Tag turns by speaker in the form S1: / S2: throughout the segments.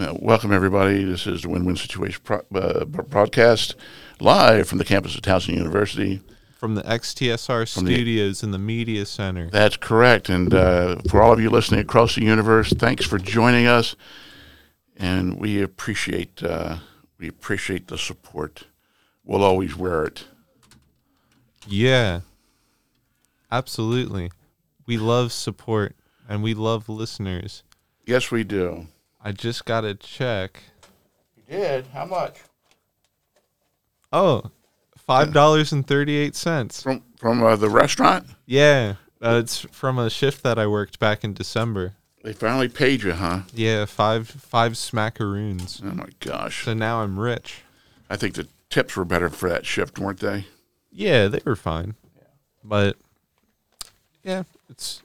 S1: Well, welcome, everybody. This is the Win Win Situation pro- uh, broadcast live from the campus of Towson University.
S2: From the XTSR
S1: the-
S2: studios in the Media Center.
S1: That's correct. And uh, for all of you listening across the universe, thanks for joining us. And we appreciate uh, we appreciate the support. We'll always wear it.
S2: Yeah. Absolutely. We love support and we love listeners.
S1: Yes, we do.
S2: I just got to check.
S1: You did? How much?
S2: Oh, $5.38.
S1: From from uh, the restaurant?
S2: Yeah. Uh, it's from a shift that I worked back in December.
S1: They finally paid you, huh?
S2: Yeah, five five smackaroons.
S1: Oh my gosh!
S2: So now I'm rich.
S1: I think the tips were better for that shift, weren't they?
S2: Yeah, they were fine. But yeah, it's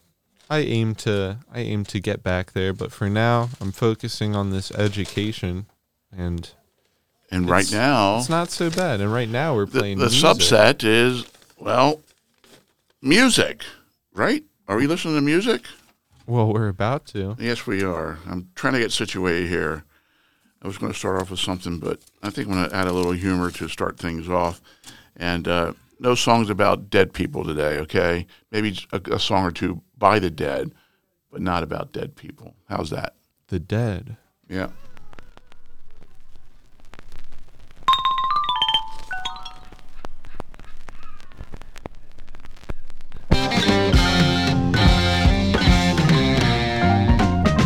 S2: I aim to I aim to get back there, but for now I'm focusing on this education and
S1: And right now,
S2: it's not so bad. And right now we're
S1: the,
S2: playing
S1: the
S2: music.
S1: subset is well, music. Right? Are we listening to music?
S2: Well, we're about to.
S1: Yes, we are. I'm trying to get situated here. I was going to start off with something, but I think I'm going to add a little humor to start things off. And uh, no songs about dead people today, okay? Maybe a, a song or two by the dead, but not about dead people. How's that?
S2: The dead.
S1: Yeah.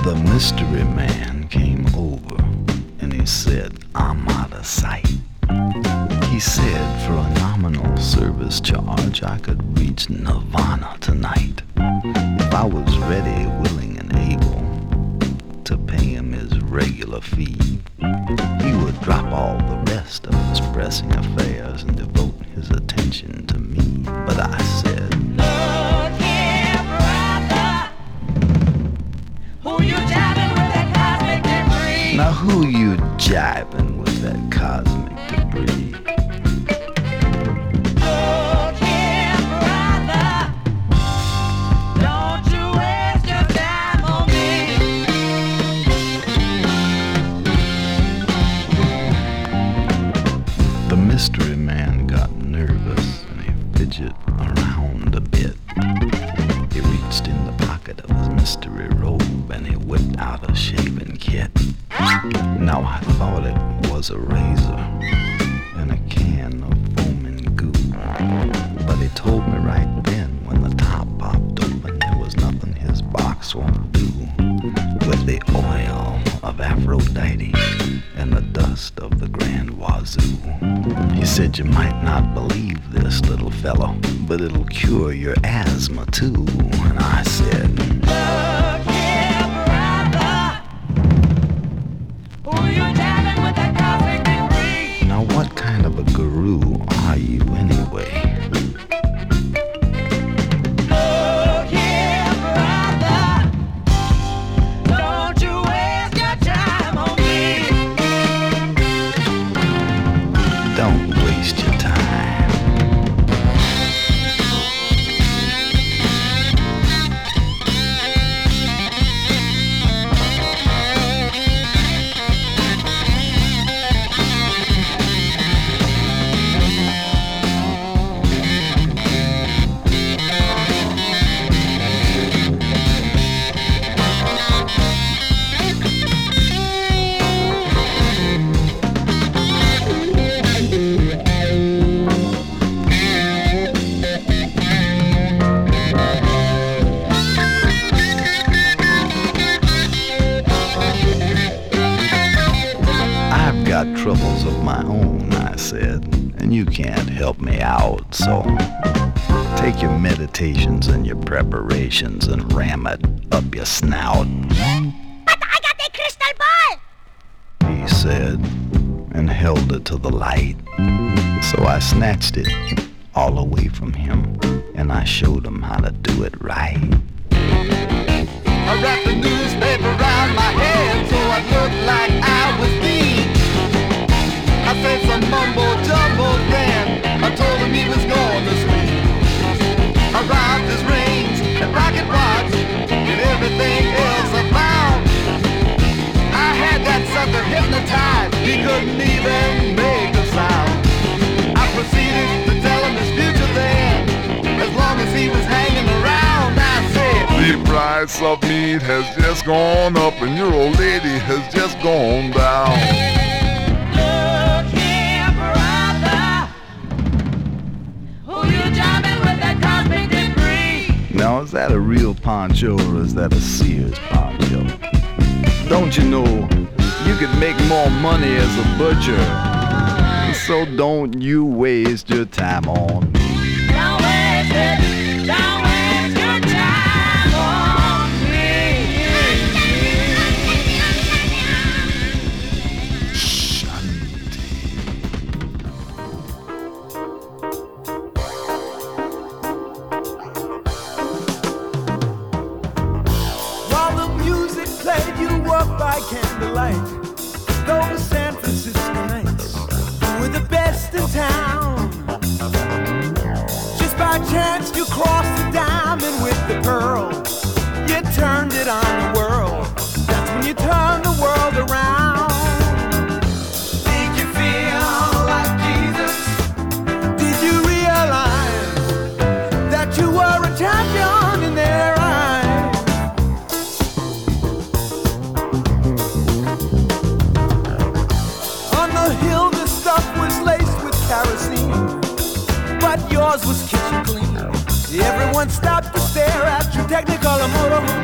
S3: The mystery man came over and he said, I'm out of sight. He said, for a nominal service charge, I could reach Nirvana tonight. If I was ready, willing, and able to pay him his regular fee, he would drop all the rest of his pressing affairs and devote his attention to me. But I said,
S4: Look here, brother. Who you jabbing with that cosmic debris?
S3: Now who you jibing with that cosmic debris? Mystery man got nervous and he fidgeted around a bit. He reached in the pocket of his mystery robe and he whipped out a shaving kit. Now I thought it was a razor and a can of foaming goo. But he told me right then when the top popped open there was nothing his box won't do. With the oil Aphrodite and the dust of the Grand Wazoo. He said you might not believe this, little fellow, but it'll cure your asthma too. And I said,
S4: the
S3: butcher. So don't you waste your time on me.
S5: one stopped to stare at your
S6: technical motor.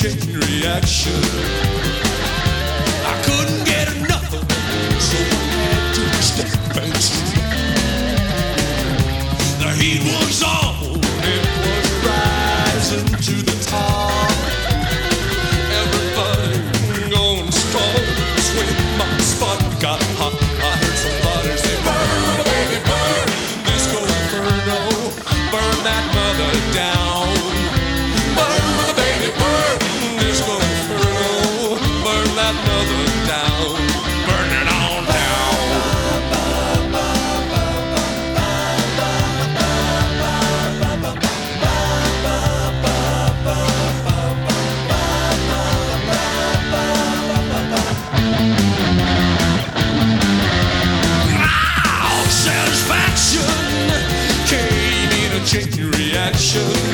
S6: Chain reaction. Reaction.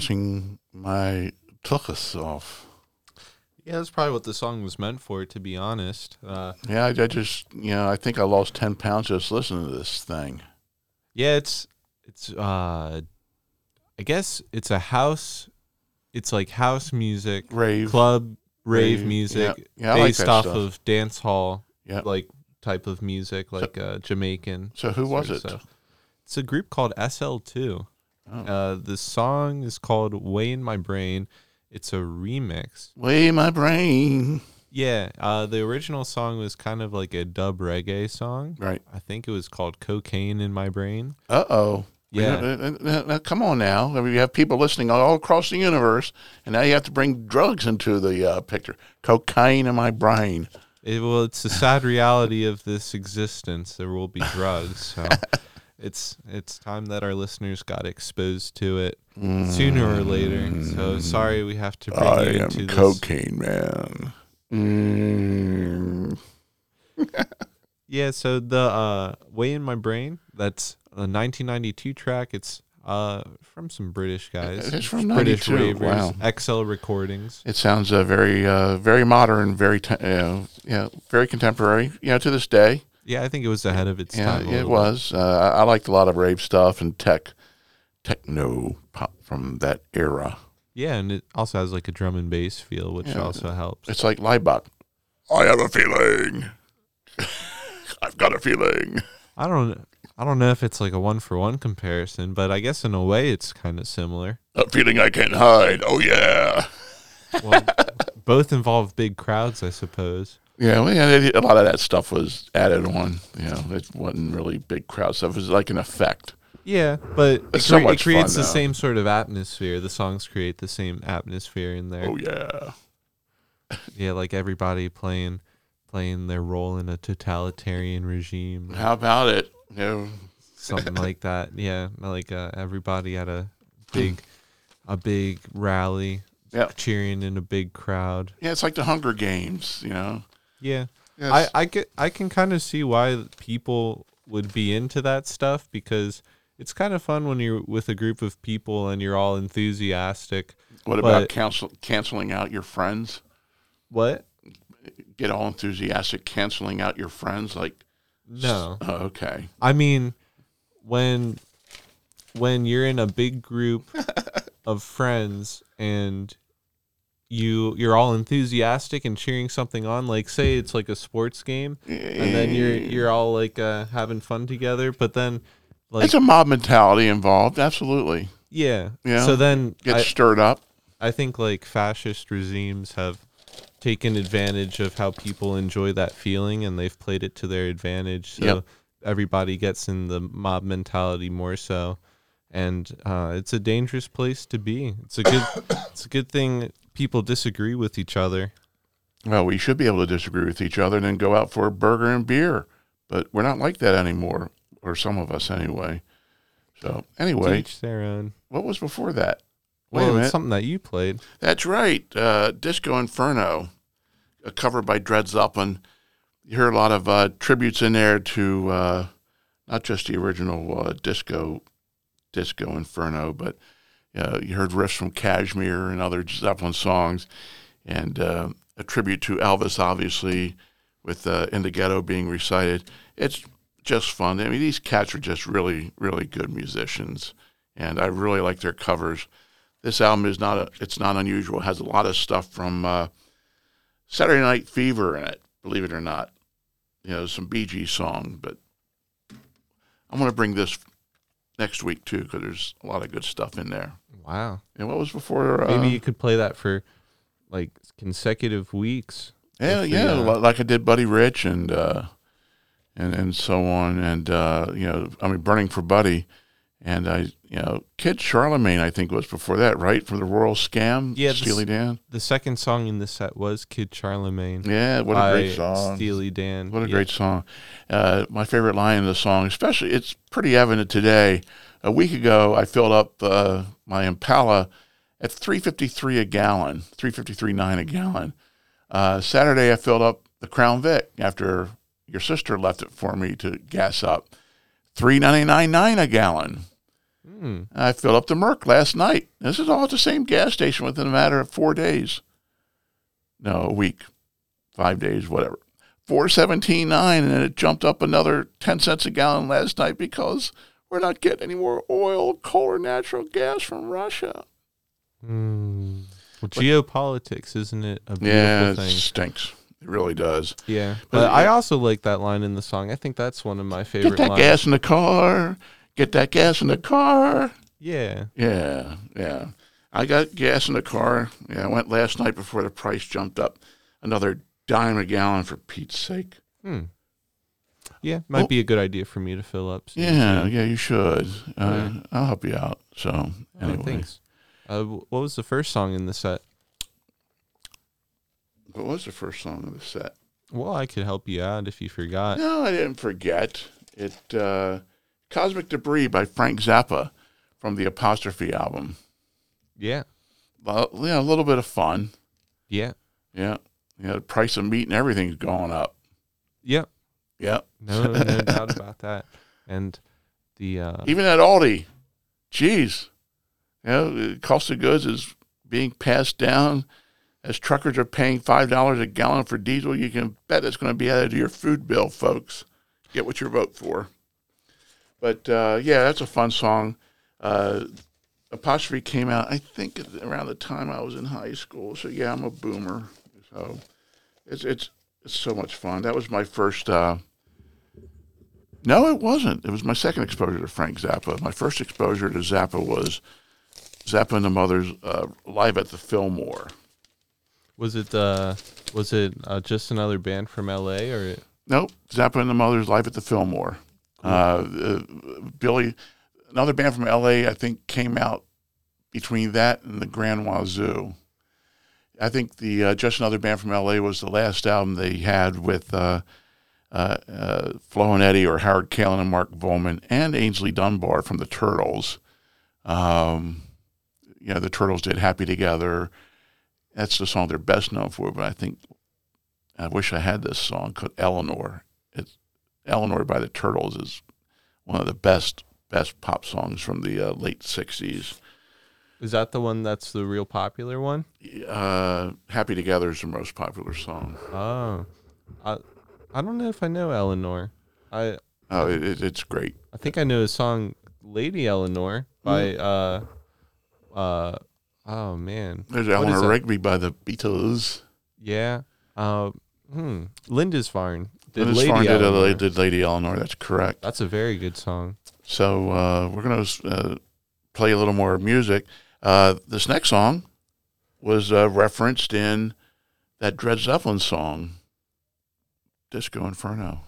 S1: Dancing my tuchus off.
S2: Yeah, that's probably what the song was meant for. To be honest, uh,
S1: Yeah, I, I just, you know, I think I lost 10 pounds just listening to this thing.
S2: yeah, it's it's. uh I guess it's a house. It's like house music,
S1: Rave.
S2: club rave,
S1: Rave,
S2: music,
S1: yeah. Yeah, I like
S2: based off
S1: stuff.
S2: of dance hall,
S1: Yeah.
S2: like type of music, like uh, Jamaican.
S1: So who was it?
S2: It's a group called SL2.
S1: Oh.
S2: Uh, the song is called "Way in My Brain." It's a remix.
S1: Way in my brain.
S2: Yeah, uh, the original song was kind of like a dub reggae song.
S1: Right.
S2: I think it was called "Cocaine in My Brain."
S1: Uh oh.
S2: Yeah.
S1: come on now. I mean, you have people listening all across the universe, and now you have to bring drugs into the uh, picture. Cocaine in my brain.
S2: It, well, it's the sad reality of this existence. There will be drugs, so it's it's time that our listeners got exposed to it sooner or later. So sorry we have to bring
S1: I
S2: you
S1: am
S2: into this.
S1: cocaine man. Mm.
S2: Yeah, so the uh, "Way in My Brain" that's a 1992 track. It's uh, from some British guys.
S1: It's from
S2: British
S1: 92,
S2: ravers.
S1: wow.
S2: XL Recordings.
S1: It sounds uh, very, uh, very modern, very, te- uh, yeah, very contemporary. You know, to this day.
S2: Yeah, I think it was ahead of its
S1: Yeah,
S2: time.
S1: it was. Uh, I I liked a lot of rave stuff and tech, techno pop from that era.
S2: Yeah, and it also has like a drum and bass feel, which
S1: Yeah.
S2: also helps.
S1: It's like Laibach. I have a feeling. I've got a feeling.
S2: I don't I don't know if it's like a one for one comparison, but I guess in a way it's kind of similar.
S1: A feeling I can't hide. Oh yeah.
S2: Well, both involve big crowds, I suppose.
S1: Yeah, well, yeah, a lot of that stuff was added on. You know, it wasn't really big crowd stuff. It was like an effect.
S2: Yeah, but it,
S1: so
S2: cre- it creates the same sort of atmosphere. The songs create the same atmosphere in there.
S1: Oh yeah.
S2: Yeah, like everybody playing playing their role in a totalitarian regime,
S1: How about it? You know,
S2: something like that. Yeah, like uh, everybody at a big a big rally,
S1: Yeah.
S2: cheering in a big crowd.
S1: yeah, it's like the Hunger Games. You know.
S2: Yeah.
S1: Yes.
S2: I, I get I can kind of see why people would be into that stuff because it's kind of fun when you're with a group of people and you're all enthusiastic.
S1: What about cancel canceling out your friends?
S2: What?
S1: Get all enthusiastic, canceling out your friends. Like,
S2: No.
S1: oh, okay.
S2: I mean when when you're in a big group of friends and you you're all enthusiastic and cheering something on like say it's like a sports game and then you're you're all like uh, having fun together but then like
S1: It's a mob mentality involved. Absolutely.
S2: yeah
S1: Yeah.
S2: so then
S1: Get stirred up.
S2: I think like fascist regimes have taken advantage of how people enjoy that feeling and they've played it to their advantage. So
S1: Yep.
S2: everybody gets in the mob mentality more so. And uh, it's a dangerous place to be. It's a good it's a good thing people disagree with each other.
S1: Well, we should be able to disagree with each other and then go out for a burger and beer. But we're not like that anymore, or some of us anyway. So, anyway,
S2: each their own.
S1: what was before that? Wait a
S2: Well,
S1: minute.
S2: it's something that you played.
S1: That's right. Uh, Disco Inferno, a cover by Dred Zeppelin. You hear a lot of uh, tributes in there to uh, not just the original uh, disco, Disco Inferno, but uh, you heard riffs from Kashmir and other Zeppelin songs, and uh, a tribute to Elvis, obviously, with uh, "In the Ghetto" being recited. It's just fun. I mean, these cats are just really, really good musicians, and I really like their covers this album is not a, it's not unusual. It has a lot of stuff from uh, Saturday Night Fever in it, believe it or not. You know, some Bee Gees song, but I'm going to bring this next week too because there's a lot of good stuff in there.
S2: Wow.
S1: And what was before? Uh,
S2: Maybe you could play that for like consecutive weeks.
S1: yeah,
S2: the,
S1: yeah,
S2: uh,
S1: like I did Buddy Rich and uh, and and so on, and uh, you know, I mean, Burning for Buddy. And I, you know, Kid Charlemagne, I think was before that, right? For the Royal Scam,
S2: Yeah,
S1: Steely Dan.
S2: The second song in the set was Kid Charlemagne.
S1: Yeah, what a great song.
S2: Steely Dan.
S1: What a
S2: Yeah.
S1: great song. Uh, my favorite line in the song, especially, it's pretty evident today. A week ago, I filled up uh, my Impala at 353 a gallon, 353.9 a gallon. Uh, Saturday, I filled up the Crown Vic after your sister left it for me to gas up. Three ninety nine nine a gallon. I filled up the Merc last night. This is all at the same gas station within a matter of four days. No, a week, five days, whatever. Four seventeen nine, and then it jumped up another ten cents a gallon last night because we're not getting any more oil, coal, or natural gas from Russia.
S2: Mm. Well, geopolitics, isn't it a beautiful
S1: Yeah, it
S2: thing?
S1: stinks. It really does.
S2: Yeah,
S1: But
S2: but I
S1: yeah.
S2: also like that line in the song. I think that's one of my favorite
S1: Get that
S2: lines.
S1: gas in the car. Get that gas in the car.
S2: Yeah,
S1: Yeah, yeah. I got gas in the car. Yeah, I went last night before the price jumped up another dime a gallon for Pete's sake. Hmm.
S2: Yeah, might
S1: Oh.
S2: be a good idea for me to fill up. soon,
S1: Yeah,
S2: too.
S1: yeah, you should. Uh,
S2: Yeah.
S1: I'll help you out. So
S2: Oh,
S1: anyway,
S2: thanks. Uh, what was the first song in the set?
S1: what was the first song of the set?
S2: Well, I could help you out if you forgot.
S1: No, I didn't forget it. Uh, Cosmic Debris by Frank Zappa from the Apostrophe album.
S2: Yeah,
S1: Well, yeah, a little bit of fun.
S2: yeah,
S1: Yeah, yeah. The price of meat and everything's going up.
S2: Yep.
S1: Yep.
S2: No, no doubt about that. And the uh,
S1: even at Aldi. Jeez, you know, the cost of goods is being passed down as truckers are paying five dollars a gallon for diesel. You can bet it's going to be added to your food bill, folks. Get what you vote for. But uh, yeah, that's a fun song. Uh, Apostrophe came out, I think, around the time I was in high school. So yeah, I'm a boomer. So it's it's it's so much fun. That was my first. Uh, no, it wasn't. It was my second exposure to Frank Zappa. My first exposure to Zappa was Zappa and the Mothers uh, live at the Fillmore.
S2: was it uh, was it uh, just another band from L.A. or
S1: Nope, Zappa and the Mothers live at the Fillmore. Uh, uh, Billy, another band from L.A. I think came out between that and the Grand Wazoo. I think the uh, Just Another Band from L.A. was the last album they had with uh, uh, uh, Flo and Eddie or Howard Kaylan and Mark Volman and Aynsley Dunbar from the Turtles. Um, you know, the Turtles did Happy Together. That's the song they're best known for, but I think I wish I had this song called Eleanor. Eleanor by the Turtles is one of the best best pop songs from the uh, late '60s.
S2: is that the one that's the real popular one?
S1: Uh, Happy Together is the most popular song.
S2: Oh, I I don't know if I know Eleanor. I
S1: Oh, it, it, it's great.
S2: I think I know a song "Lady Eleanor" by uh uh oh man,
S1: There's Eleanor? Rigby by the Beatles.
S2: Yeah. Uh, hmm. Lindisfarne did
S1: Linus
S2: Lady
S1: Farn did,
S2: Eleanor.
S1: uh, did Lady Eleanor. That's correct.
S2: That's a very good song.
S1: So uh, we're going to uh, play a little more music. Uh, this next song was uh, referenced in that Dred Zeppelin song, Disco Inferno.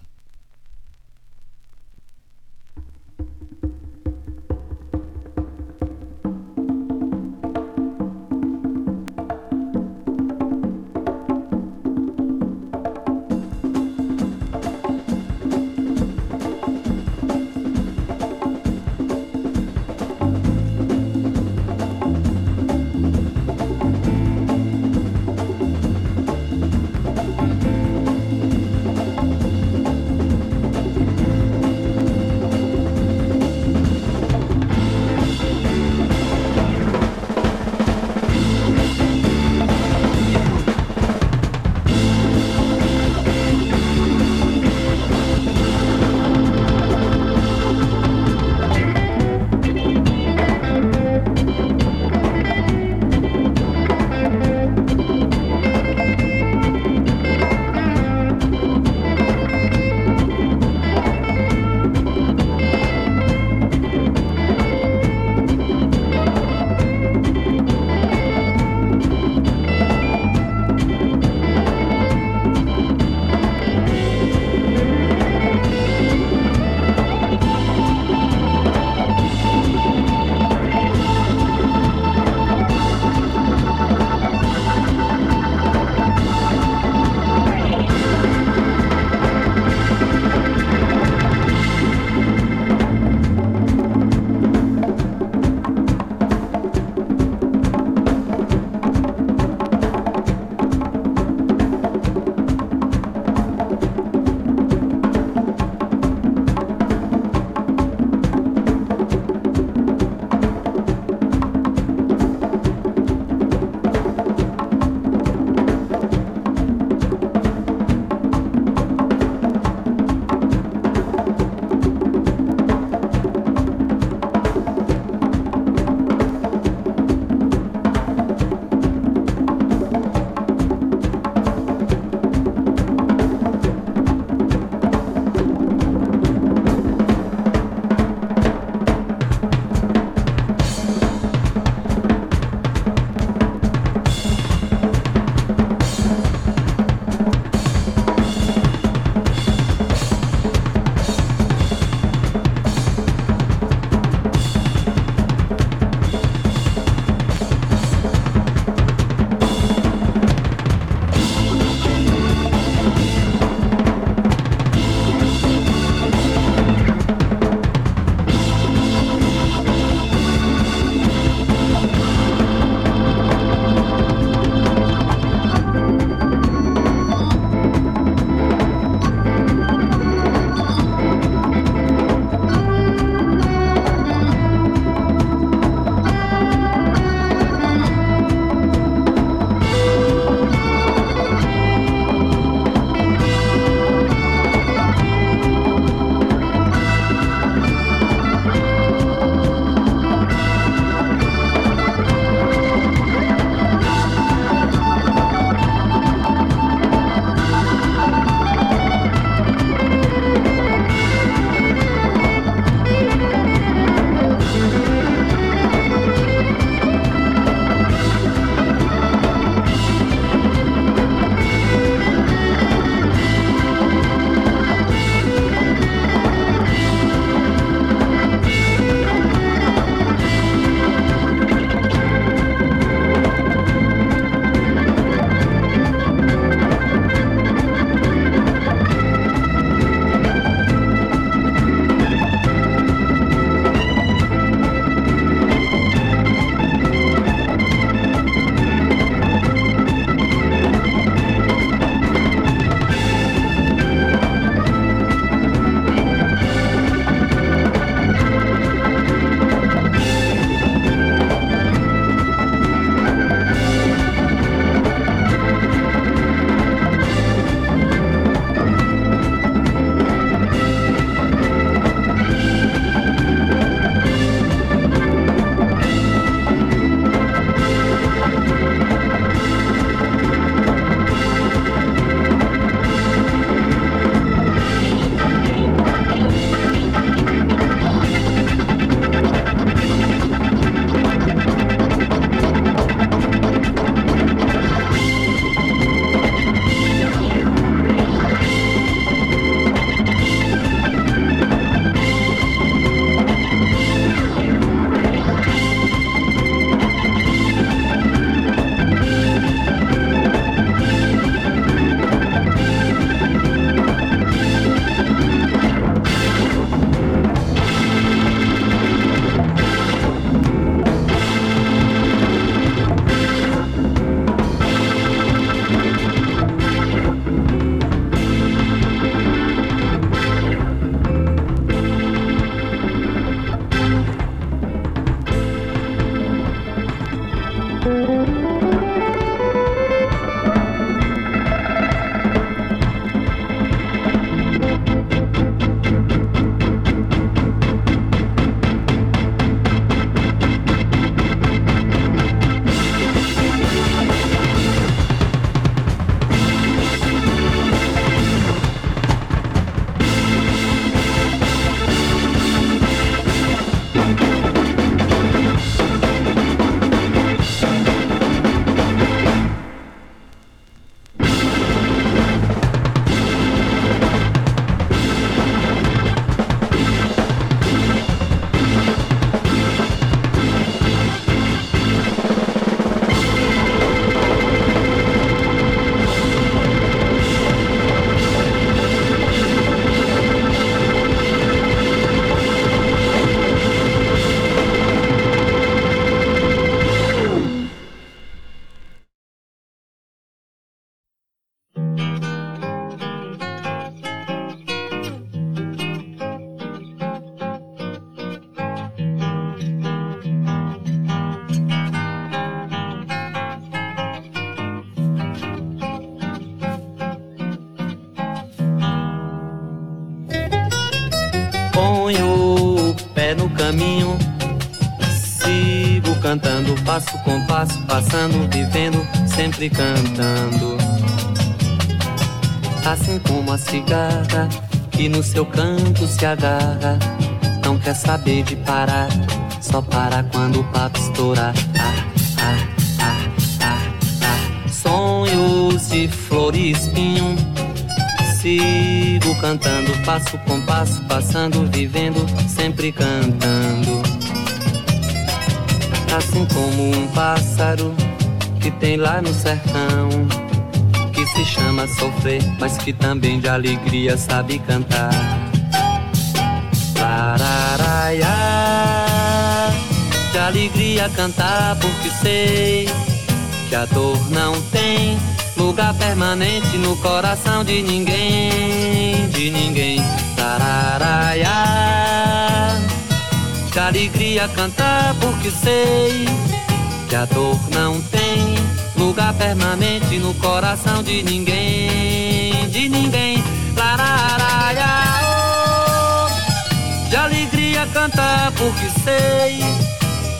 S7: Com passo, passando, vivendo, sempre cantando. Assim como a cigarra que no seu canto se agarra, não quer saber de parar, só para quando o papo estourar. Ah, ah, ah, ah, ah. Sonhos de flor e espinho. Sigo cantando, passo com passo, passando, vivendo, sempre cantando. Assim como um pássaro que tem lá no sertão, que se chama sofrer, mas que também de alegria sabe cantar. Lararaiá, de alegria cantar, porque sei que a dor não tem lugar permanente no coração de ninguém, de ninguém. Tararaiá, de alegria cantar porque sei que a dor não tem lugar permanente no coração de ninguém, de ninguém. Lararaiá, oh, de alegria cantar porque sei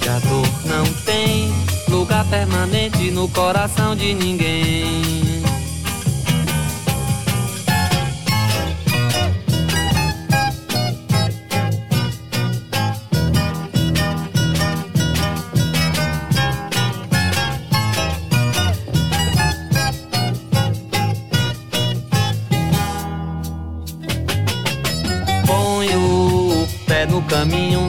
S7: que a dor não tem lugar permanente no coração de ninguém. Caminho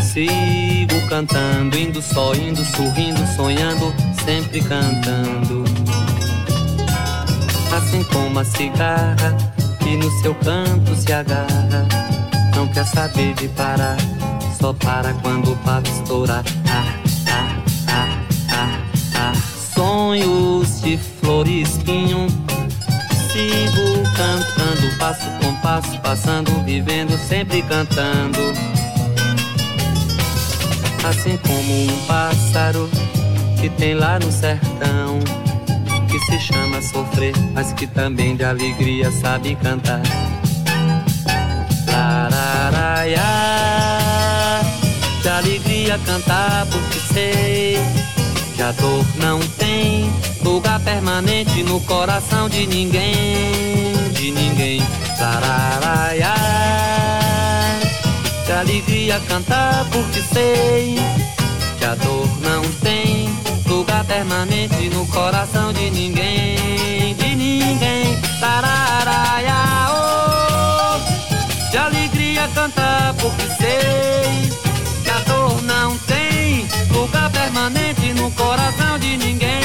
S7: Sigo cantando, indo só, indo sorrindo, sonhando, sempre cantando. Assim como a cigarra que no seu canto se agarra, não quer saber de parar, só para quando o papo estourar. Ah, ah, ah, ah, ah. Sonhos de flor e espinho. Cantando, passo com passo, passando, vivendo, sempre cantando. Assim como um pássaro que tem lá no sertão, que se chama sofrer, mas que também de alegria sabe cantar. Lararaiá, de alegria cantar, porque sei que a dor não tem lugar permanente no coração de ninguém, de ninguém. Lararaiá de alegria cantar porque sei que a dor não tem lugar permanente no coração de ninguém, de ninguém. Tararaiá, oh, de alegria cantar porque sei que a dor não tem lugar permanente no coração de ninguém,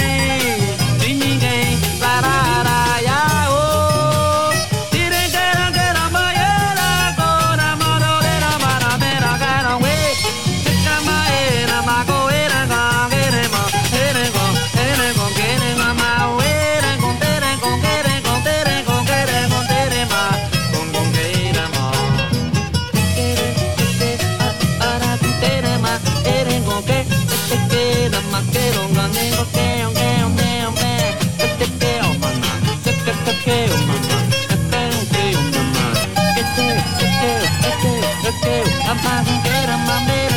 S5: On the side of the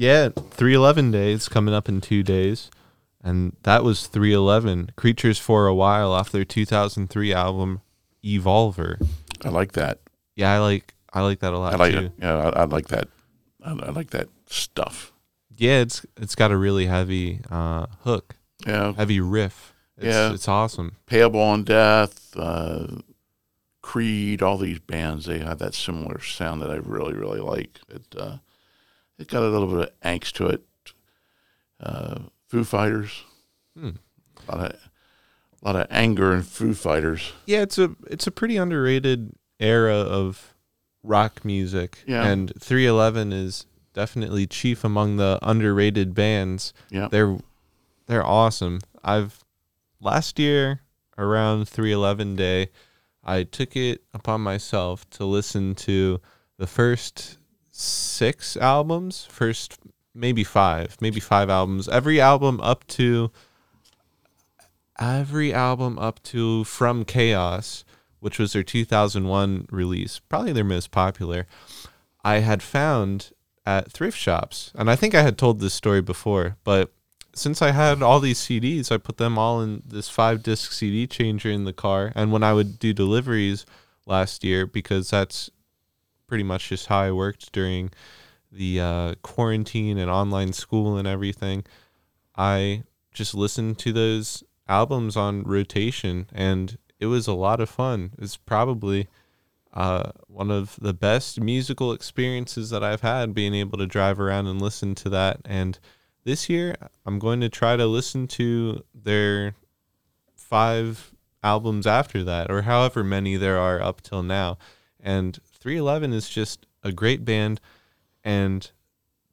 S2: Yeah, 311 days coming up in two days. And that was 311. Creatures for a While off their 2003 album, Evolver.
S1: I like that.
S2: Yeah, I like I like that a lot.
S1: I like
S2: too.
S1: it. Yeah, I, I like that. I, I, like that stuff.
S2: Yeah, it's it's got a really heavy uh, hook.
S1: Yeah,
S2: heavy riff. It's,
S1: yeah,
S2: it's awesome.
S1: Payable on Death, uh, Creed, all these bands they have that similar sound that I really really like. It, uh, it got a little bit of angst to it. Uh, Foo Fighters,
S2: hmm.
S1: a, lot of, a lot of anger in Foo Fighters.
S2: Yeah, it's a it's a pretty underrated era of rock music.
S1: Yeah.
S2: and 311 is definitely chief among the underrated bands.
S1: Yeah,
S2: they're they're awesome. I've last year around 311 day, I took it upon myself to listen to the first six albums, first maybe five, maybe five albums. Every album up to every album up to From Chaos, which was their 2001 release, probably their most popular. I had found at thrift shops, and I think I had told this story before, but since I had all these CDs, I put them all in this five disc CD changer in the car. And when I would do deliveries last year, because that's pretty much just how I worked during the uh, quarantine and online school and everything, I just listened to those albums on rotation, and it was a lot of fun. It's probably uh, one of the best musical experiences that I've had being able to drive around and listen to that. And this year, I'm going to try to listen to their five albums after that, or however many there are up till now. And 311 is just a great band, and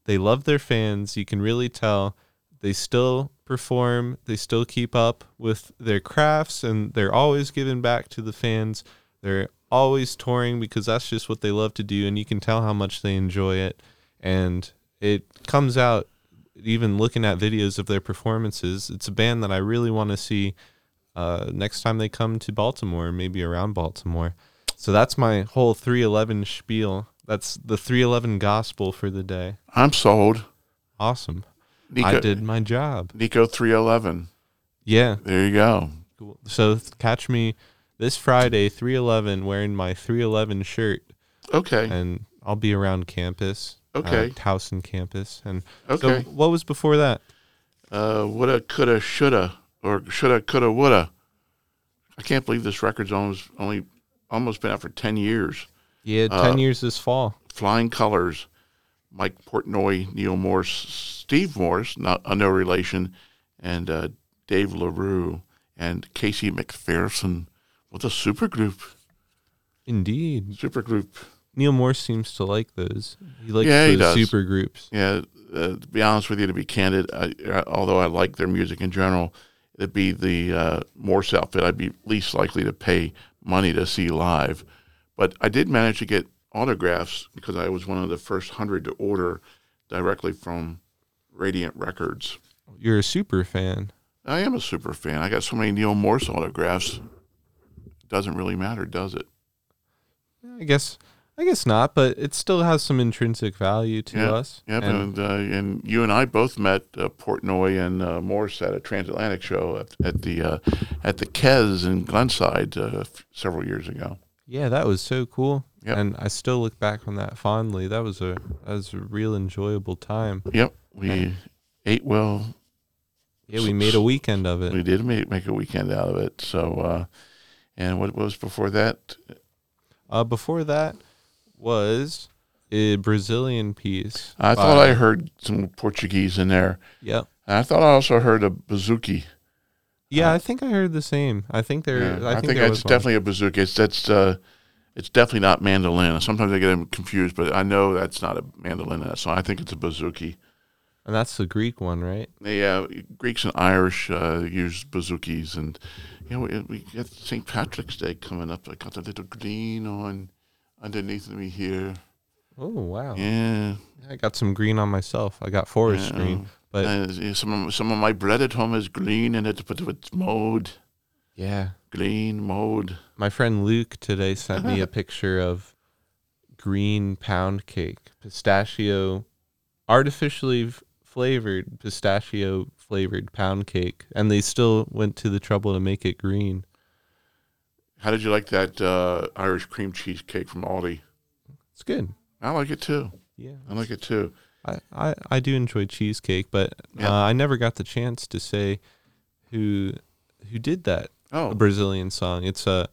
S2: they love their fans. You can really tell they still perform, they still keep up with their crafts, and they're always giving back to the fans. They're always touring because that's just what they love to do, and you can tell how much they enjoy it. And it comes out even looking at videos of their performances. It's a band that I really want to see uh, next time they come to Baltimore, maybe around Baltimore. So that's my whole 311 spiel. That's the 311 gospel for the day.
S1: I'm sold.
S2: Awesome.
S1: Nico,
S2: I did my job.
S1: Nico 311.
S2: Yeah.
S1: There you go.
S2: Cool. So catch me this Friday, 311, wearing my 311 shirt.
S1: Okay.
S2: And I'll be around campus.
S1: Okay.
S2: Uh, Towson campus. And
S1: Okay.
S2: so what was before that?
S1: Uh, woulda, coulda, shoulda, or shoulda, coulda, woulda. I can't believe this record's almost only almost been out for ten years.
S2: Yeah,
S1: Uh,
S2: 10 years this fall.
S1: Flying Colors, Mike Portnoy, Neal Morse, Steve Morse, not a no relation, and uh, Dave LaRue and Casey McPherson What a super group.
S2: Indeed.
S1: Super
S2: group. Neal Morse seems to like those. He likes
S1: yeah, he
S2: those
S1: does.
S2: super groups.
S1: Yeah, uh, to be honest with you, to be candid, I, uh, although I like their music in general, it'd be the uh, Morse outfit I'd be least likely to pay money to see live. But I did manage to get autographs because I was one of the first hundred to order directly from Radiant Records.
S2: You're a super fan.
S1: I am a super fan. I got so many Neal Morse autographs. Doesn't really matter, does it?
S2: I guess I guess not, but it still has some intrinsic value to
S1: yeah,
S2: us.
S1: Yep,
S2: And
S1: and, uh, and you and I both met uh, Portnoy and uh, Morse at a transatlantic show at, at the uh, at the Kez in Glenside uh, f- several years ago.
S2: yeah, that was so cool.
S1: Yep.
S2: And I still look back on that fondly. That was a that was a real enjoyable time.
S1: Yep, we ate well.
S2: Yeah, we made a weekend of it.
S1: We did make make a weekend out of it. So, uh, and what was before that?
S2: Uh, before that was a Brazilian piece.
S1: I thought I heard some Portuguese in there.
S2: Yep.
S1: And I thought I also heard a bouzouki.
S2: Yeah, I think I heard the same. I think there.
S1: Yeah,
S2: I,
S1: I,
S2: think,
S1: think,
S2: there
S1: it's
S2: was one.
S1: definitely a bouzouki. It's that's uh, it's definitely not mandolin. Sometimes I get them confused, but I know that's not a mandolin in that song. I think it's a bouzouki.
S2: and that's the Greek one, right?
S1: They, uh, Greeks and Irish uh, use bouzouki's, and you know we, we got St. Patrick's Day coming up. I got a little green on underneath me here.
S2: Oh wow!
S1: Yeah,
S2: I got some green on myself. I got forest
S1: Yeah.
S2: green, but
S1: Uh, some of, some of my bread at home is green, and it's but it's mode
S2: yeah,
S1: green mode.
S2: my friend Luke today sent me a picture of green pound cake, pistachio, artificially f- flavored pistachio flavored pound cake, and they still went to the trouble to make it green.
S1: How did you like that uh, Irish cream cheesecake from Aldi?
S2: It's good.
S1: I like it too.
S2: Yeah,
S1: I like it too.
S2: I, I, I do enjoy cheesecake, but
S1: Yeah.
S2: uh, I never got the chance to say who who did that
S1: Oh.
S2: Brazilian song. It's a uh,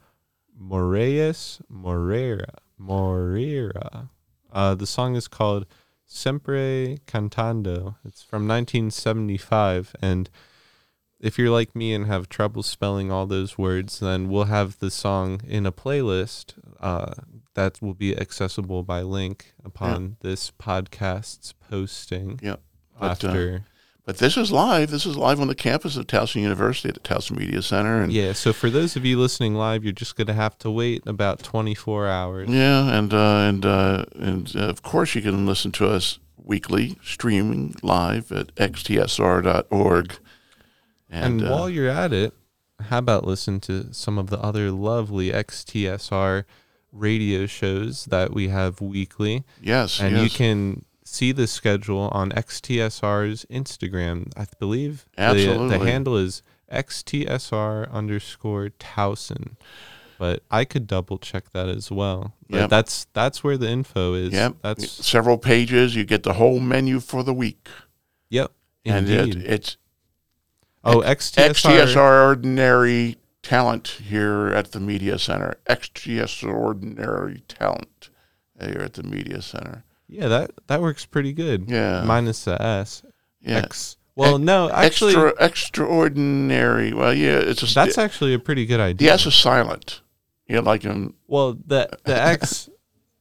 S2: Moraes Moreira Moreira. Uh, the song is called Sempre Cantando. It's from 1975, and if you're like me and have trouble spelling all those words, then we'll have the song in a playlist uh, that will be accessible by link upon this podcast's posting.
S1: Yep. But, uh,
S2: After
S1: But this is live. This is live on the campus of Towson University at the Towson Media Center, and
S2: yeah, so for those of you listening live, you're just gonna have to wait about 24 hours.
S1: Yeah, and uh, and uh, and uh, of course you can listen to us weekly streaming live at xtsr.org.
S2: And,
S1: uh,
S2: while you're at it, how about listen to some of the other lovely XTSR radio shows that we have weekly?
S1: Yes,
S2: And you can see the schedule on XTSR's Instagram. I believe the- the, handle is XTSR underscore Towson. But I could double check that as well. But
S1: Yep.
S2: that's that's where the info is.
S1: Yep.
S2: That's
S1: several pages. You get the whole menu for the week.
S2: yep.
S1: And it,
S2: Indeed.
S1: it's
S2: oh, XTSR.
S1: XTSR ordinary talent here at the media center. XTSR ordinary talent here at the media center.
S2: Yeah, that that works pretty good.
S1: Yeah.
S2: Minus the S.
S1: Yeah.
S2: X. Well, no, actually,
S1: extra extraordinary. Well, yeah, it's a
S2: that's actually a pretty good idea. the.
S1: S is silent. Know, like in
S2: Well, the the X,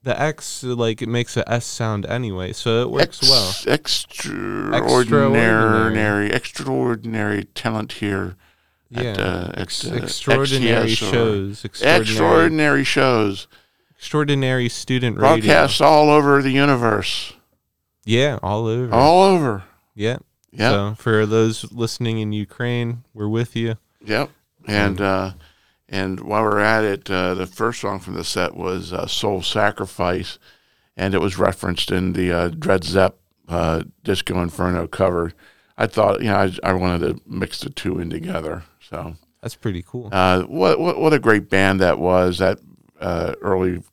S2: the X, like it makes a S sound anyway, so it works well.
S1: extraordinary, extraordinary talent here.
S2: Yeah,
S1: at, uh, at, uh,
S2: extraordinary shows, extraordinary,
S1: extraordinary shows,
S2: extraordinary student radio.
S1: broadcasts all over the universe,
S2: Yeah, all over.
S1: all over.
S2: yeah.
S1: Yep.
S2: So for those listening in Ukraine, we're with you.
S1: Yep. And uh, and while we're at it, uh, the first song from the set was uh, "Soul Sacrifice," and it was referenced in the uh, Dred Zepp uh, "Disco Inferno" cover. I thought, you know, I, I wanted to mix the two in together. So
S2: That's pretty cool.
S1: uh, what, what what a great band that was! That uh, early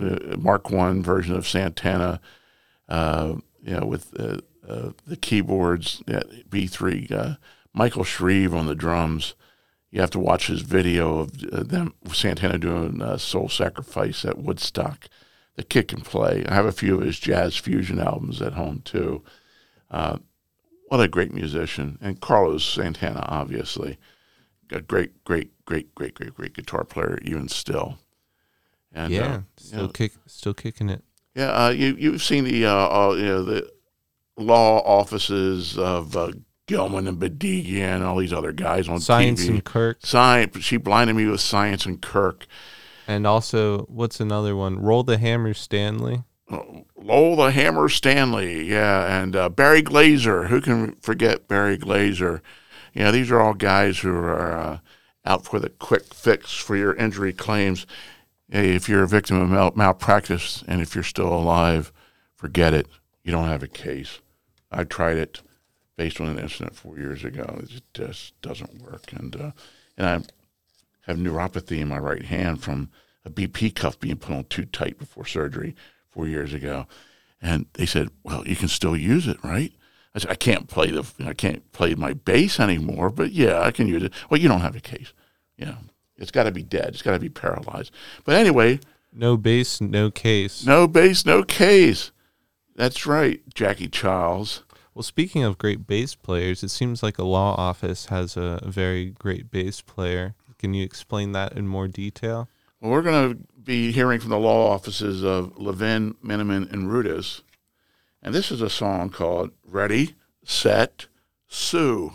S1: uh, Mark One version of Santana, uh, you know, with uh, uh, the keyboards, B three, uh, Michael Shrieve on the drums. You have to watch his video of uh, them Santana doing uh, Soul Sacrifice at Woodstock. The kid can play. I have a few of his jazz fusion albums at home too. Uh, what a great musician, and Carlos Santana, obviously a great, great, great, great, great, great guitar player, even still. And
S2: yeah,
S1: uh,
S2: still
S1: you know,
S2: kick, still kicking it.
S1: yeah, uh, you you've seen the you know the law offices of uh, Gilman and Bedigian and all these other guys on
S2: TV.
S1: Saiontz TV.
S2: and Kirk,
S1: Science. She blinded me with Science and Kirk.
S2: and also what's another one? Roll the Hammer, Stanley.
S1: Lowell the Hammer Stanley, yeah, and uh, Barry Glazer. Who can forget Barry Glazer? You know, these are all guys who are uh, out for the quick fix for your injury claims. Hey, if you're a victim of mal- malpractice and if you're still alive, forget it. You don't have a case. I tried it based on an incident four years ago. It just doesn't work, and uh, and I have neuropathy in my right hand from a BP cuff being put on too tight before surgery four years ago. And they said, "Well, you can still use it, right?" I said, "I can't play the, I can't play my bass anymore, but yeah, I can use it." Well, you don't have a case. Yeah, it's got to be dead. It's got to be paralyzed. But anyway,
S2: No bass, no case.
S1: no bass, no case. That's right, Jackie Charles.
S2: Well, speaking of great bass players, it seems like a law office has a very great bass player. Can you explain that in more detail?
S1: Well, we're going to be hearing from the law offices of Levin, Miniman, and Rudis. And this is a song called Ready, Set, Sue.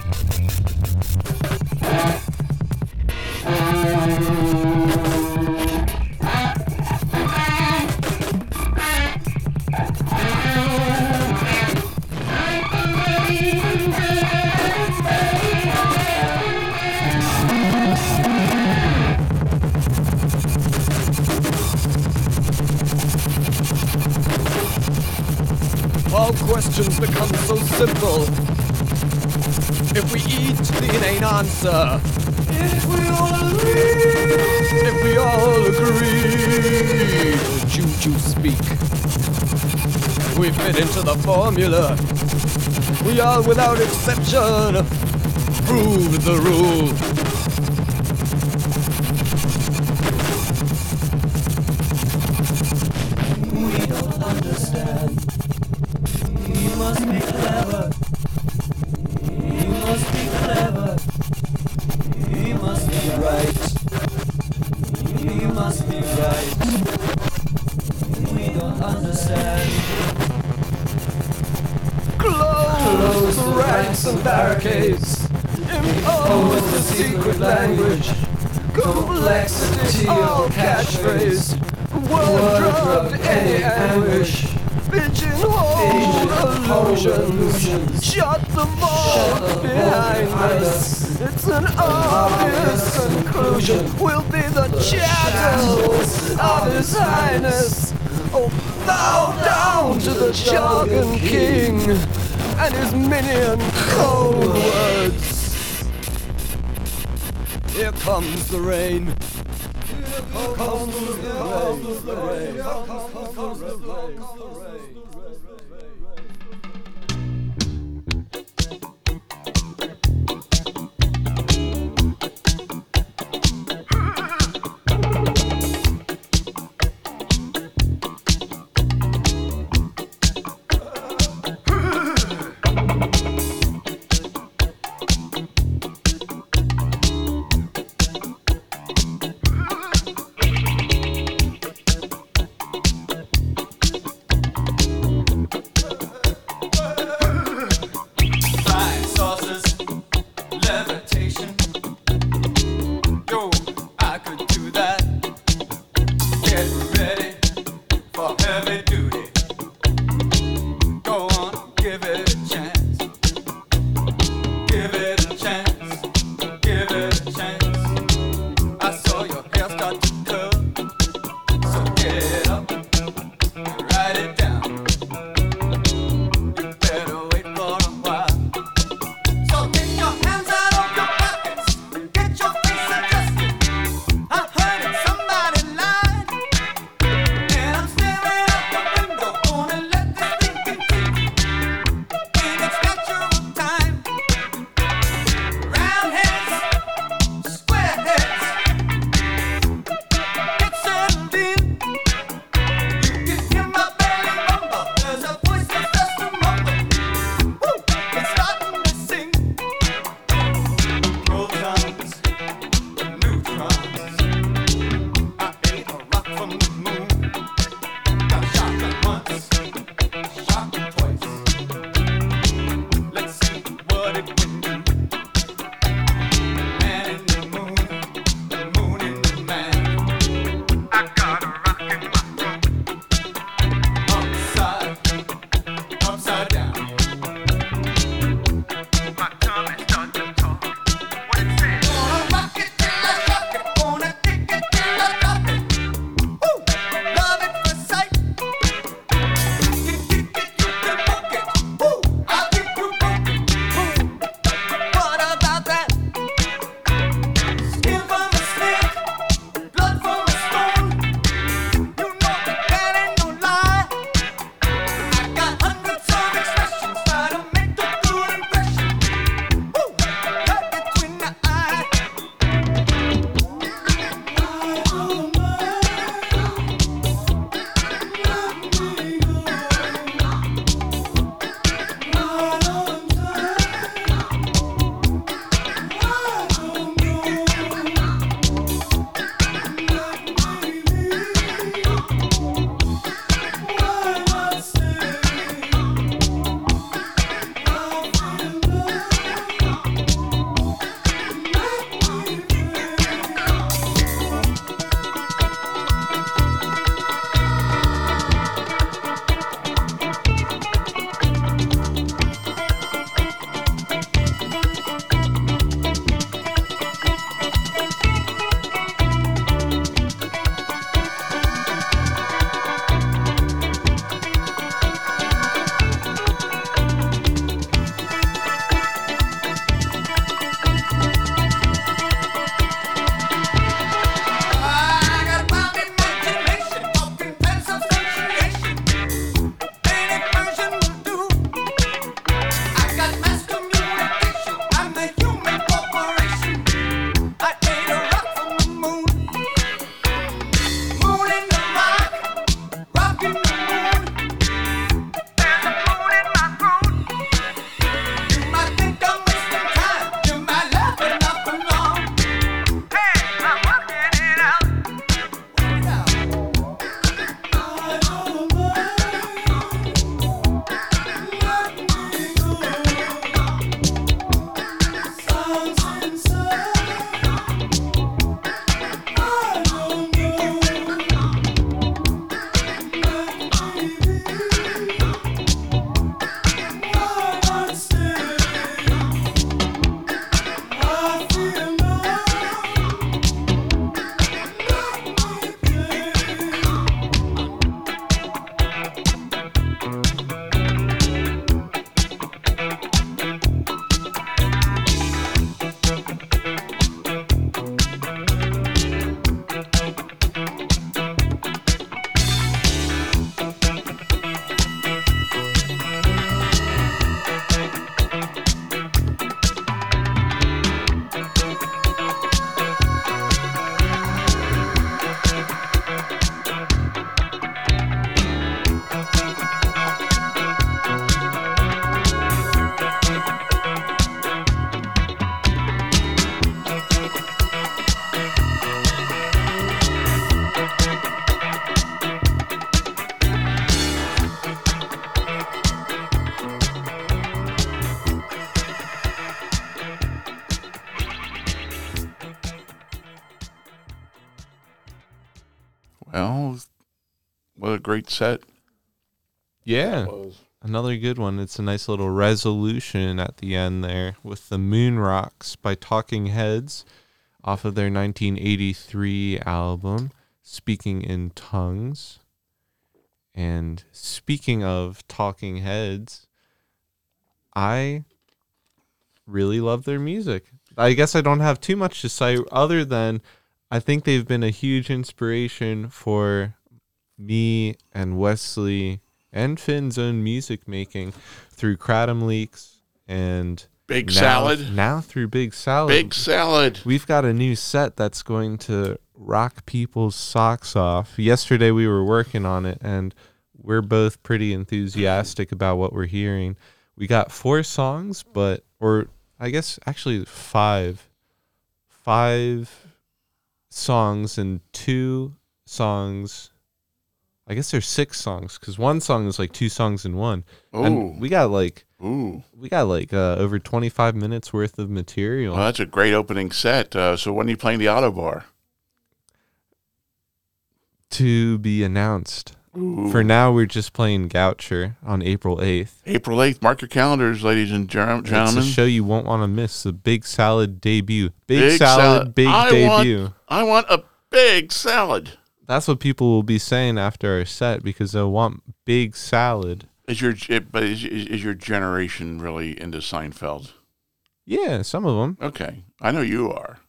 S8: If we
S5: all agree.
S8: If we all agree. Juju speak. We fit into the formula. We all, without exception, prove the rule. comes the rain.
S1: Great set.
S2: Yeah. Another good one. It's a nice little resolution at the end there with the Moon Rocks by Talking Heads off of their 1983 album, Speaking in Tongues. And speaking of Talking Heads, I really love their music. I guess I don't have too much to say other than I think they've been a huge inspiration for me and Wesley and Finn's own music making through Kratom Leaks and
S1: Big
S2: now-
S1: Salad.
S2: Now through Big Salad.
S1: Big Salad.
S2: We've got a new set that's going to rock people's socks off. Yesterday we were working on it and we're both pretty enthusiastic about what we're hearing. We got four songs, but or I guess actually five. Five songs and two songs I guess there's six songs because one song is like two songs in one.
S1: Ooh.
S2: And we got like
S1: Ooh.
S2: we got like uh, over 25 minutes worth of material.
S1: Well, that's a great opening set. Uh, so when are you playing the Auto Bar?
S2: to be announced.
S1: Ooh.
S2: For now, we're just playing Goucher on April 8th.
S1: April 8th. Mark your calendars, ladies and ger-
S2: It's
S1: gentlemen.
S2: a show you won't want to miss. The Big Salad debut. Big,
S1: Big
S2: Salad,
S1: salad.
S2: Big
S1: I
S2: debut.
S1: Want, I want a big salad.
S2: That's what people will be saying after our set because they'll want Big Salad.
S1: Is your it- but is, is, is your generation really into Seinfeld?
S2: Yeah, some of them.
S1: Okay, I know you are.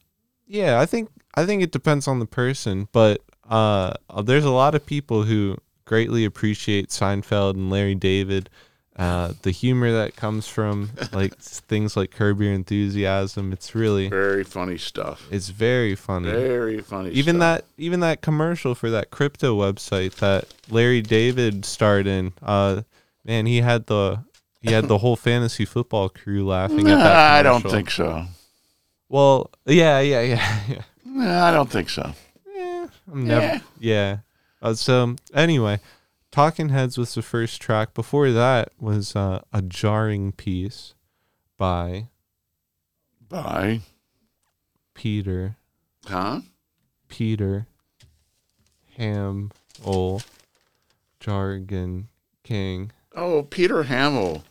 S2: Yeah, I think I think it depends on the person, but uh, there's a lot of people who greatly appreciate Seinfeld and Larry David. Uh, the humor that comes from like things like Curb Your Enthusiasm, it's really
S1: Very funny stuff.
S2: It's very funny.
S1: Very funny.
S2: Even
S1: stuff.
S2: that even that commercial for that crypto website that Larry David starred in, uh man, he had the he had the whole fantasy football crew laughing at that.
S1: Nah, I don't think so.
S2: Well, yeah, yeah, yeah, yeah.
S1: Nah, I don't think so.
S2: Yeah, I'm never.
S1: Yeah.
S2: Yeah. Uh, so anyway, Talking Heads was the first track. Before that was uh, a jarring piece by
S1: by
S2: Peter
S1: Huh?
S2: Peter Hammill Jargon King.
S1: Oh, Peter Hammill.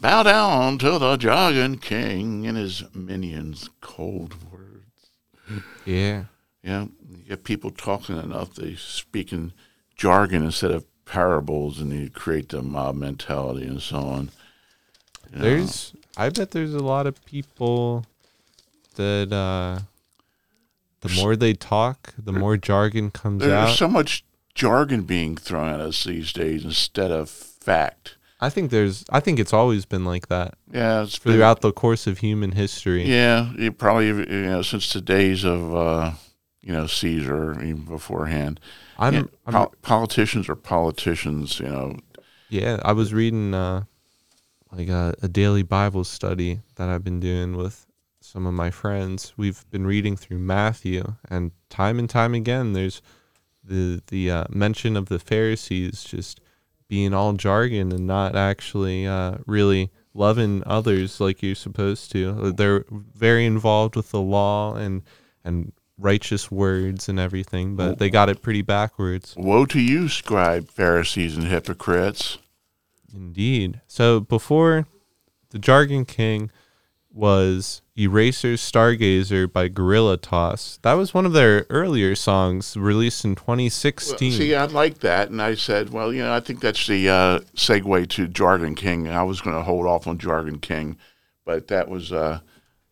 S1: Bow down to the Jargon King and his minions' cold words.
S2: Yeah.
S1: Yeah, you get people talking enough, they speak in jargon instead of parables, and you create the mob mentality and so on. You know.
S2: There's I bet there's a lot of people that uh the more they talk, the more jargon comes
S1: There's
S2: out.
S1: There's so much jargon being thrown at us these days instead of fact.
S2: I think there's I think it's always been like that.
S1: Yeah, it's been-
S2: throughout the course of human history.
S1: Yeah, you probably you know since the days of uh, you know Caesar, even beforehand.
S2: I'm-
S1: Yeah,
S2: I'm-
S1: pol- politicians are politicians. You know,
S2: Yeah, I was reading uh, like a, a daily Bible study that I've been doing with some of my friends. We've been reading through Matthew, and time and time again, there's the the uh, mention of the Pharisees just being all jargon and not actually uh, really loving others like you're supposed to. They're very involved with the law and and righteous words and everything, but they got it pretty backwards.
S1: woe to you, scribe, Pharisees, and hypocrites.
S2: Indeed. So before the Jargon King was Eraser Stargazer by Guerilla Toss. That was one of their earlier songs released in 2016.
S1: See, I like that, and I said, well, you know, I think that's the uh, segue to Jargon King. I was going to hold off on Jargon King, but that was uh,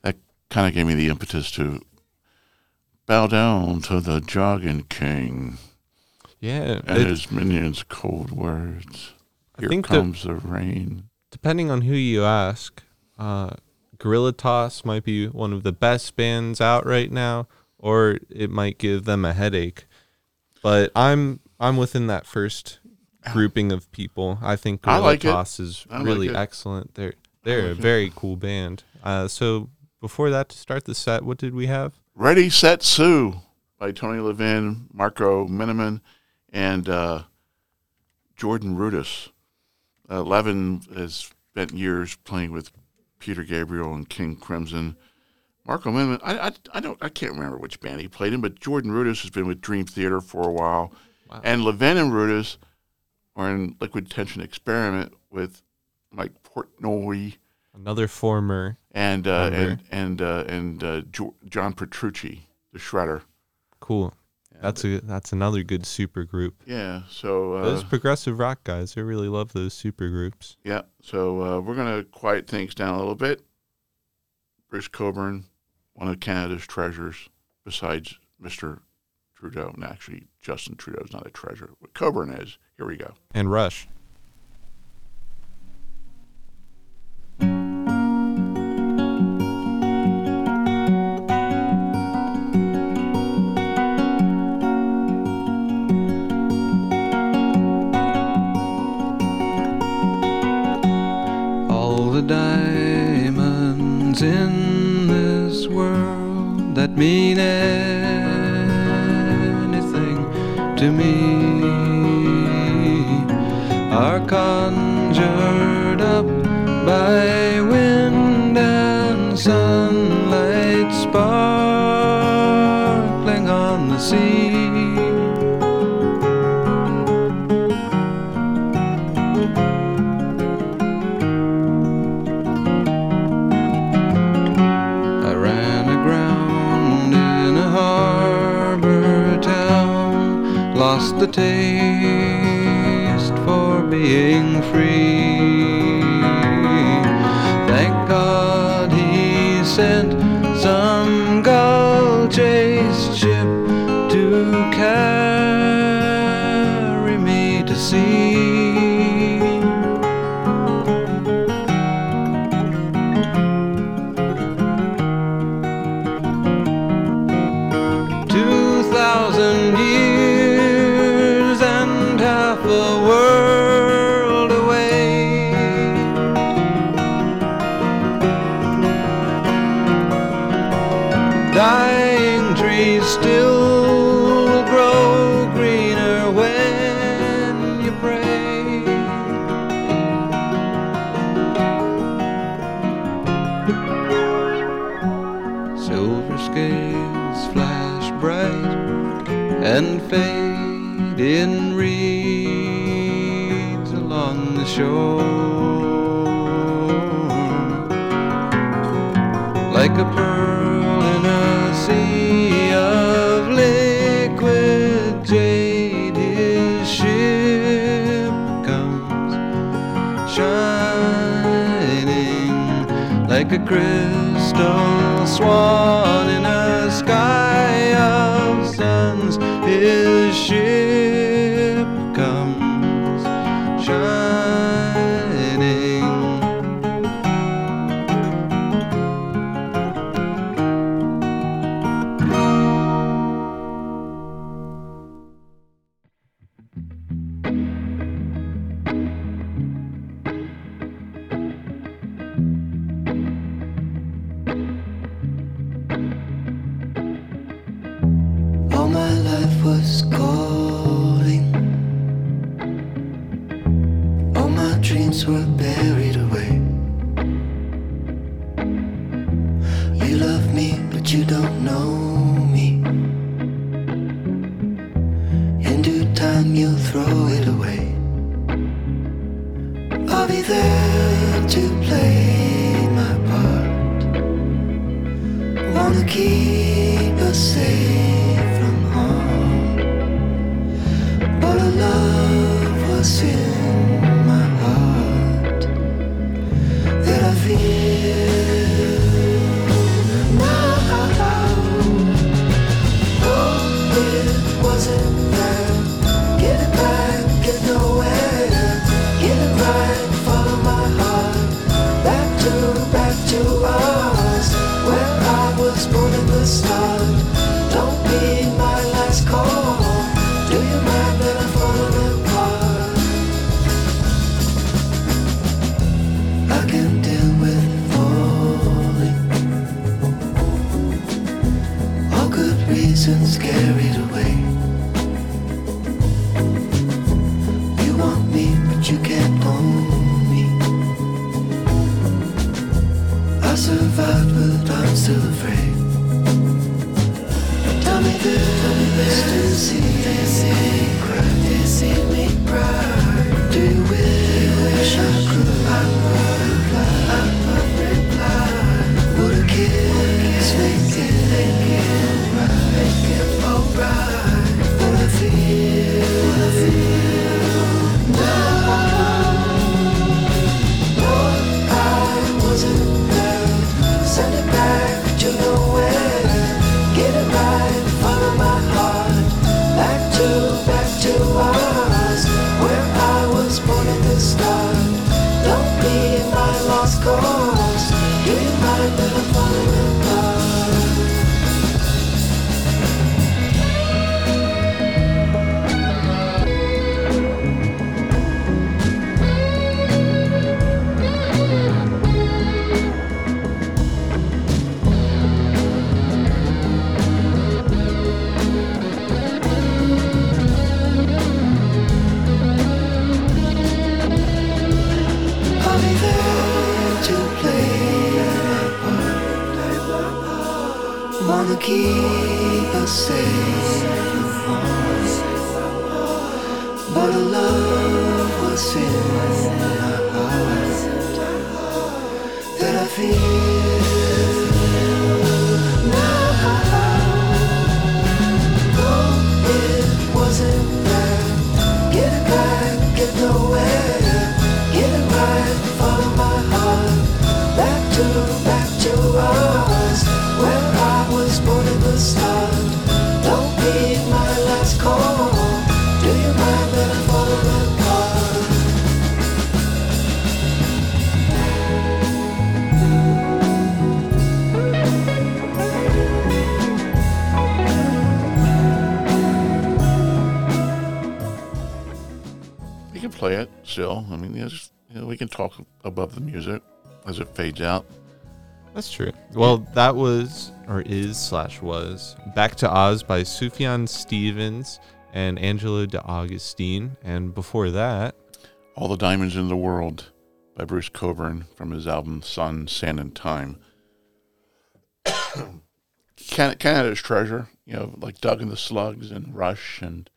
S1: that kind of gave me the impetus to bow down to the Jargon King.
S2: Yeah,
S1: and
S2: it-
S1: his minions' cold words.
S2: I
S1: Here comes the rain.
S2: Depending on who you ask, uh, Guerilla Toss might be one of the best bands out right now, or it might give them a headache. But I'm I'm within that first grouping of people. I think
S1: I
S2: Guerilla
S1: like.
S2: Toss is
S1: I
S2: really
S1: it.
S2: excellent. They're they're a
S1: like it.
S2: very cool band. Uh, so before that, to start the set, what did we have?
S1: Ready, Set, Sue by Tony Levin, Marco Minnemann, and uh, Jordan Rudess. Uh, Levin has spent years playing with Peter Gabriel and King Crimson. Marco Minnemann. I, I I don't I can't remember which band he played in, but Jordan Rudess has been with Dream Theater for a while, wow. and Levin and Rudess are in Liquid Tension Experiment with Mike Portnoy
S2: Another former.
S1: and uh, and and uh, and uh, jo- John Petrucci, the Shredder.
S2: Cool. That's a that's another good super group.
S1: Yeah. So uh,
S2: Those progressive rock guys, I really love those super groups.
S1: Yeah. So uh, we're going to quiet things down a little bit. Bruce Cockburn, one of Canada's treasures, besides Mr. Trudeau. And actually, Justin Trudeau's not a treasure, but Cockburn is. Here we go.
S2: And Rush.
S9: Mean anything to me are conjured up by wind and sunlight sparkling on the sea. Taste for being free. Thank God he sent some gull chased ship to carry crystal swan
S10: you don't know
S1: above the music as it fades out.
S2: That's true. Well, that was or is slash was Back to Oz by Sufjan Stevens and Angelo de Augustine, and before that,
S1: All the Diamonds in the World by Bruce Cockburn from his album Sun, Sand, and Time. Can- Canada's Treasure, you know, like Doug and the Slugs and Rush and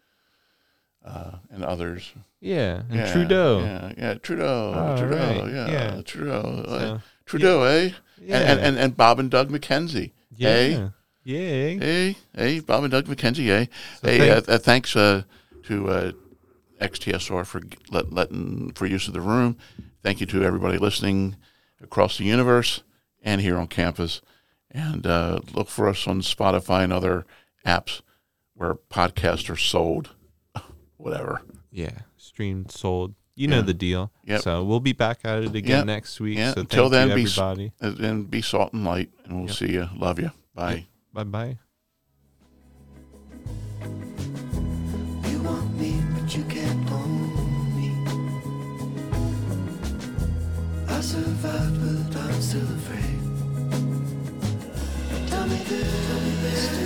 S1: uh, and others.
S2: Yeah, and Trudeau.
S1: Yeah, yeah, Trudeau.
S2: Oh,
S1: Trudeau,
S2: right,
S1: yeah,
S2: yeah.
S1: Trudeau.
S2: So,
S1: Trudeau, eh?
S2: yeah.
S1: And, and, and, Bob and Doug McKenzie. Eh?
S2: Yeah. Yay.
S1: Hey, hey, Bob and Doug McKenzie, hey.
S2: So
S1: hey,
S2: thank-
S1: uh, uh, thanks uh, to uh, XTSR for let, letting for use of the room. Thank you to everybody listening across the universe and here on campus. And uh, look for us on Spotify and other apps where podcasts are sold. Whatever.
S2: Yeah, sold. You know the deal.
S1: Yep.
S2: So we'll be back at it again
S1: yep.
S2: next week.
S1: Yep.
S2: So
S1: Until then,
S2: you, everybody.
S1: Be, be salt and light, and we'll see you. Love you. Bye.
S2: Bye bye.
S10: I survived, but I'm still afraid. Tell me this, tell me this,